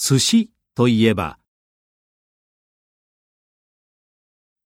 寿司といえば